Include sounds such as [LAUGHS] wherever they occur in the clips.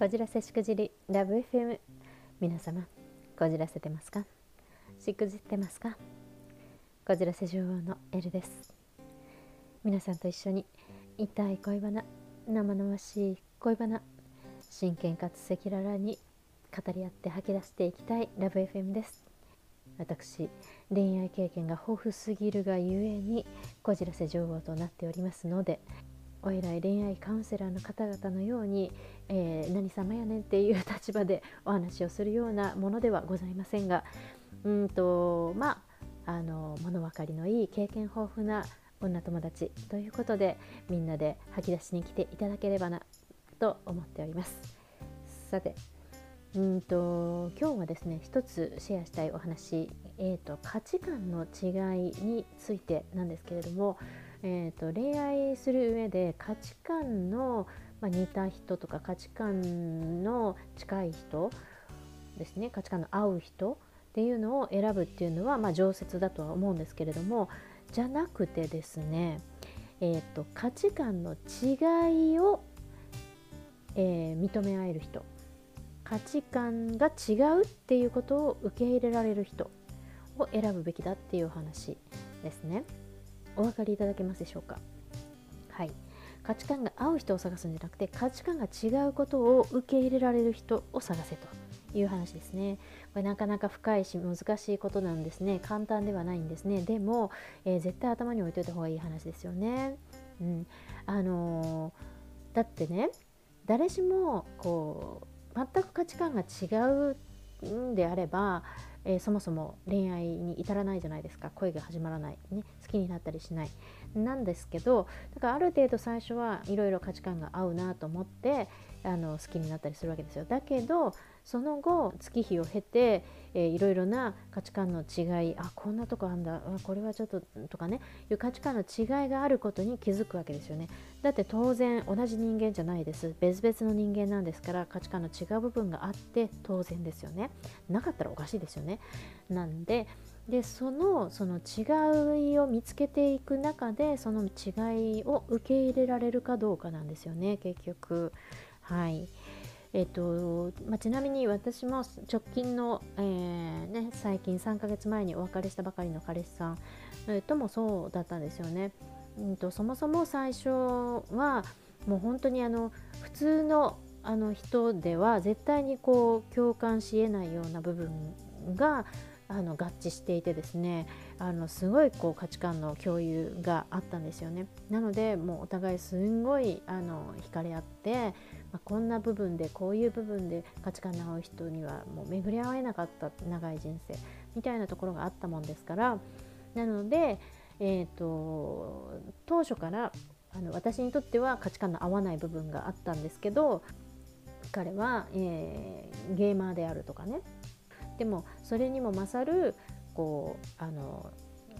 こじらせしくじりラブ FM 皆様こじらせてますか？しくじってますか？こじらせ女王のエルです。皆さんと一緒に痛い恋バナ生々しい恋バナ真剣かつ赤裸々に語り合って吐き出していきたいラブ FM です。私恋愛経験が豊富すぎるがゆえにこじらせ女王となっておりますのでお偉い恋愛カウンセラーの方々のように、えー、何様やねんっていう立場でお話をするようなものではございませんがうんとまああの物分かりのいい経験豊富な女友達ということでみんなで吐き出しに来ていただければなと思っております。さてうんと今日はですね一つシェアしたいお話、えーと、価値観の違いについてなんですけれども、えーと、恋愛する上で価値観の、まあ、似た人とか価値観の近い人ですね。価値観の合う人っていうのを選ぶっていうのは、まあ、常設だとは思うんですけれどもじゃなくてですね、えーと価値観の違いを、えー、認め合える人。価値観が違うっていうことを受け入れられる人を選ぶべきだっていう話ですね。お分かりいただけますでしょうか？はい。価値観が合う人を探すんじゃなくて価値観が違うことを受け入れられる人を探せという話ですね。これなかなか深いし難しいことなんですね。簡単ではないんですね。でも、えー、絶対頭に置いといた方がいい話ですよね。うん。あのー、だってね誰しもこう全く価値観が違うんであれば、えー、そもそも恋愛に至らないじゃないですか。恋が始まらない、ね、好きになったりしない。なんですけどだからある程度最初はいろいろ価値観が合うなと思ってあの好きになったりするわけですよ。だけどその後月日を経て、えー、いろいろな価値観の違いあこんなとこあんだあこれはちょっととかねいう価値観の違いがあることに気づくわけですよね。だって当然同じ人間じゃないです。別々の人間なんですから価値観の違う部分があって当然ですよね。なかったらおかしいですよね。なんででそのその違いを見つけていく中でその違いを受け入れられるかどうかなんですよね結局。はい。えーとまあ、ちなみに私も直近の、えーね、最近3ヶ月前にお別れしたばかりの彼氏さん、えー、ともそうだったんですよね。うんと、そもそも最初はもう本当にあの普通のあの人では絶対にこう共感しえないような部分があの合致していてですねあのすごいこう価値観の共有があったんですよね。なのでもうお互いすんごいあの惹かれ合ってまあ、こんな部分でこういう部分で価値観の合う人にはもう巡り合えなかった長い人生みたいなところがあったもんですから。なので、えーと、当初からあの私にとっては価値観の合わない部分があったんですけど彼は、えー、ゲーマーであるとかねでもそれにも勝るこうあの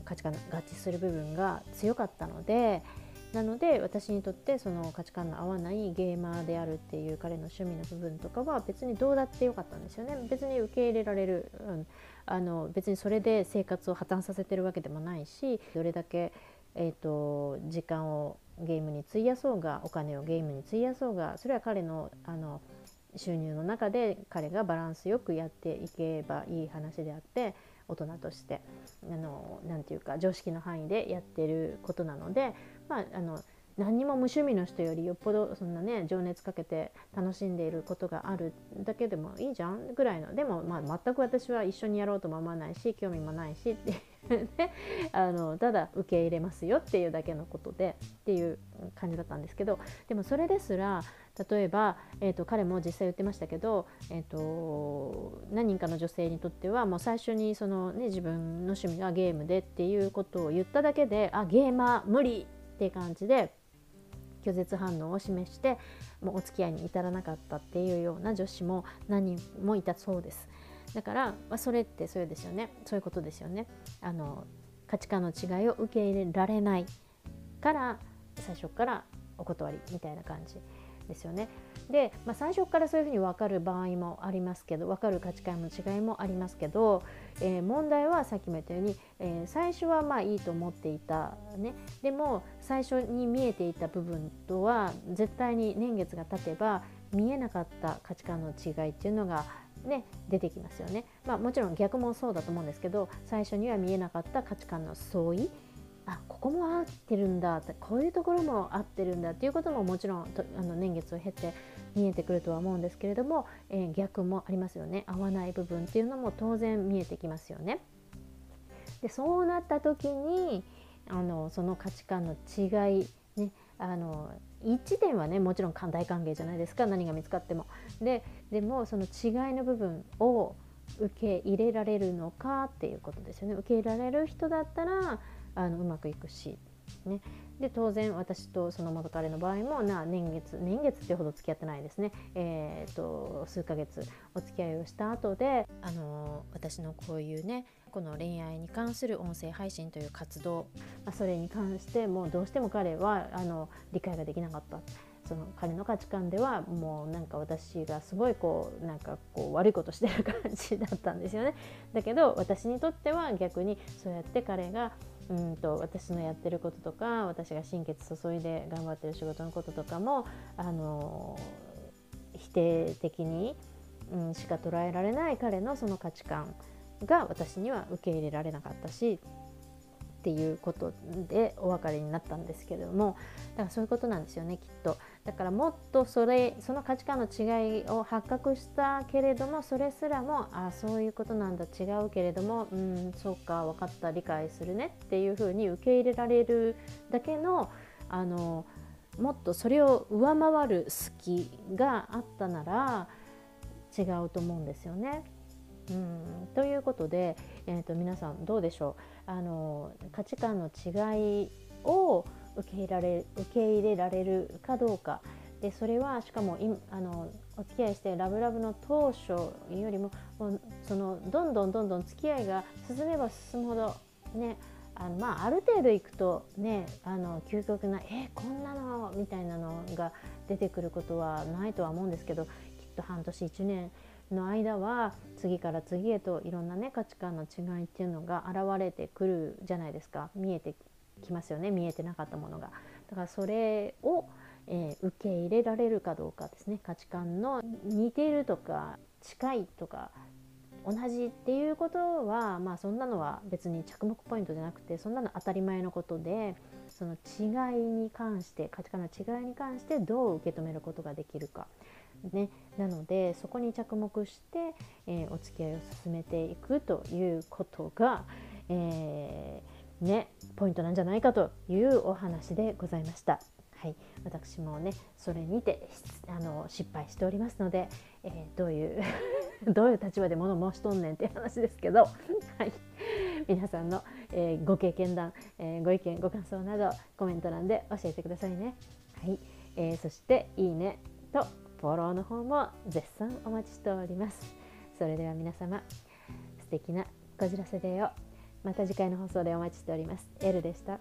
価値観合致する部分が強かったので、なので私にとってその価値観の合わないゲーマーであるっていう彼の趣味の部分とかは別にどうだってよかったんですよね。別に受け入れられる、うん、あの別にそれで生活を破綻させてるわけでもないしどれだけ、えーと、時間をゲームに費やそうがお金をゲームに費やそうがそれは彼のあの収入の中で彼がバランスよくやっていけばいい話であって大人として何て言うか常識の範囲でやってることなのでまあ、あの何にも無趣味の人よりよっぽどそんなね情熱かけて楽しんでいることがあるだけでもいいじゃんぐらいの。でも、まあ、全く私は一緒にやろうとも思わないし興味もないしってね、[LAUGHS] あのただ受け入れますよっていうだけのことでっていう感じだったんですけど。でもそれですら例えば、えーと、彼も実際言ってましたけど、えーと、何人かの女性にとってはもう最初にその、ね、自分の趣味がゲームでっていうことを言っただけであゲーマー無理っていう感じで拒絶反応を示してもうお付き合いに至らなかったっていうような女子も何人もいたそうです。だから、まあ、それってそうですよね。そういうことですよね。あの価値観の違いを受け入れられないから最初からお断りみたいな感じ。ですよね。で、まあ、最初からそういうふうに分かる場合もありますけど分かる価値観の違いもありますけど、えー、問題はさっきも言ったように、えー、最初はまあいいと思っていたねでも最初に見えていた部分とは絶対に年月が経てば見えなかった価値観の違いっていうのがね、出てきますよね、まあ、もちろん逆もそうだと思うんですけど最初には見えなかった価値観の相違あここも合ってるんだこういうところも合ってるんだっていうことももちろんあの年月を経て見えてくるとは思うんですけれども、えー、逆もありますよね合わない部分っていうのも当然見えてきますよね。でそうなった時にあのその価値観の違い、ね、あの1点はねもちろん大歓迎じゃないですか何が見つかっても。ででもその違いの部分を受け入れられるのかっていうことですよね。受け入れられる人だったらあのうまくいくし、ね、で当然私とその元彼の場合もな年月年月ってほど付き合ってないですね、えーと、数ヶ月お付き合いをした後であの私のこういうねこの恋愛に関する音声配信という活動、まあ、それに関してもうどうしても彼はあの理解ができなかった。その彼の価値観ではもうなんか私がすごいこうなんかこう悪いことしてる感じだったんですよね。[LAUGHS] だけど私にとっては逆にそうやって彼がうんと私のやってることとか私が心血注いで頑張ってる仕事のこととかもあの否定的に、うん、しか捉えられない彼のその価値観が私には受け入れられなかったしっていうことでお別れになったんですけれどもだからそういうことなんですよねきっとだからもっとそれその価値観の違いを発覚したけれどもそれすらもあそういうことなんだ違うけれどもうんそうか分かった理解するねっていうふうに受け入れられるだけのあのもっとそれを上回る隙があったなら違うと思うんですよね。うんということで、えーと、皆さんどうでしょう？あの価値観の違いを受け入れられ受け入れられるかどうかでそれはしかもあのお付き合いしてラブラブの当初よりももそのどんどんどんどん付き合いが進めば進むほどねあのまあ、ある程度いくとねあの究極な「えこんなの?」みたいなのが出てくることはないとは思うんですけどきっと半年1年の間は次から次へといろんなね価値観の違いっていうのが現れてくるじゃないですか見えてきますよね見えてなかったものが。だからそれを、えー、受け入れられるかどうかですね価値観の似ているとか近いとか同じっていうことはまあそんなのは別に着目ポイントじゃなくてそんなの当たり前のことでその違いに関して価値観の違いに関してどう受け止めることができるか。ね、なのでそこに着目して、えー、お付き合いを進めていくということが、えー、ね、ポイントなんじゃないかというお話でございました。はい、私もねそれにてあの失敗しておりますので、えー、どういう [LAUGHS] どういう立場で物申しとんねんっていう話ですけど、はい、皆さんの、えー、ご経験談、えー、ご意見ご感想などコメント欄で教えてくださいね。はいえー、そしていいねとフォローの方も絶賛お待ちしております。それでは皆様素敵なこじらせデーをまた次回の放送でお待ちしております。エルでした。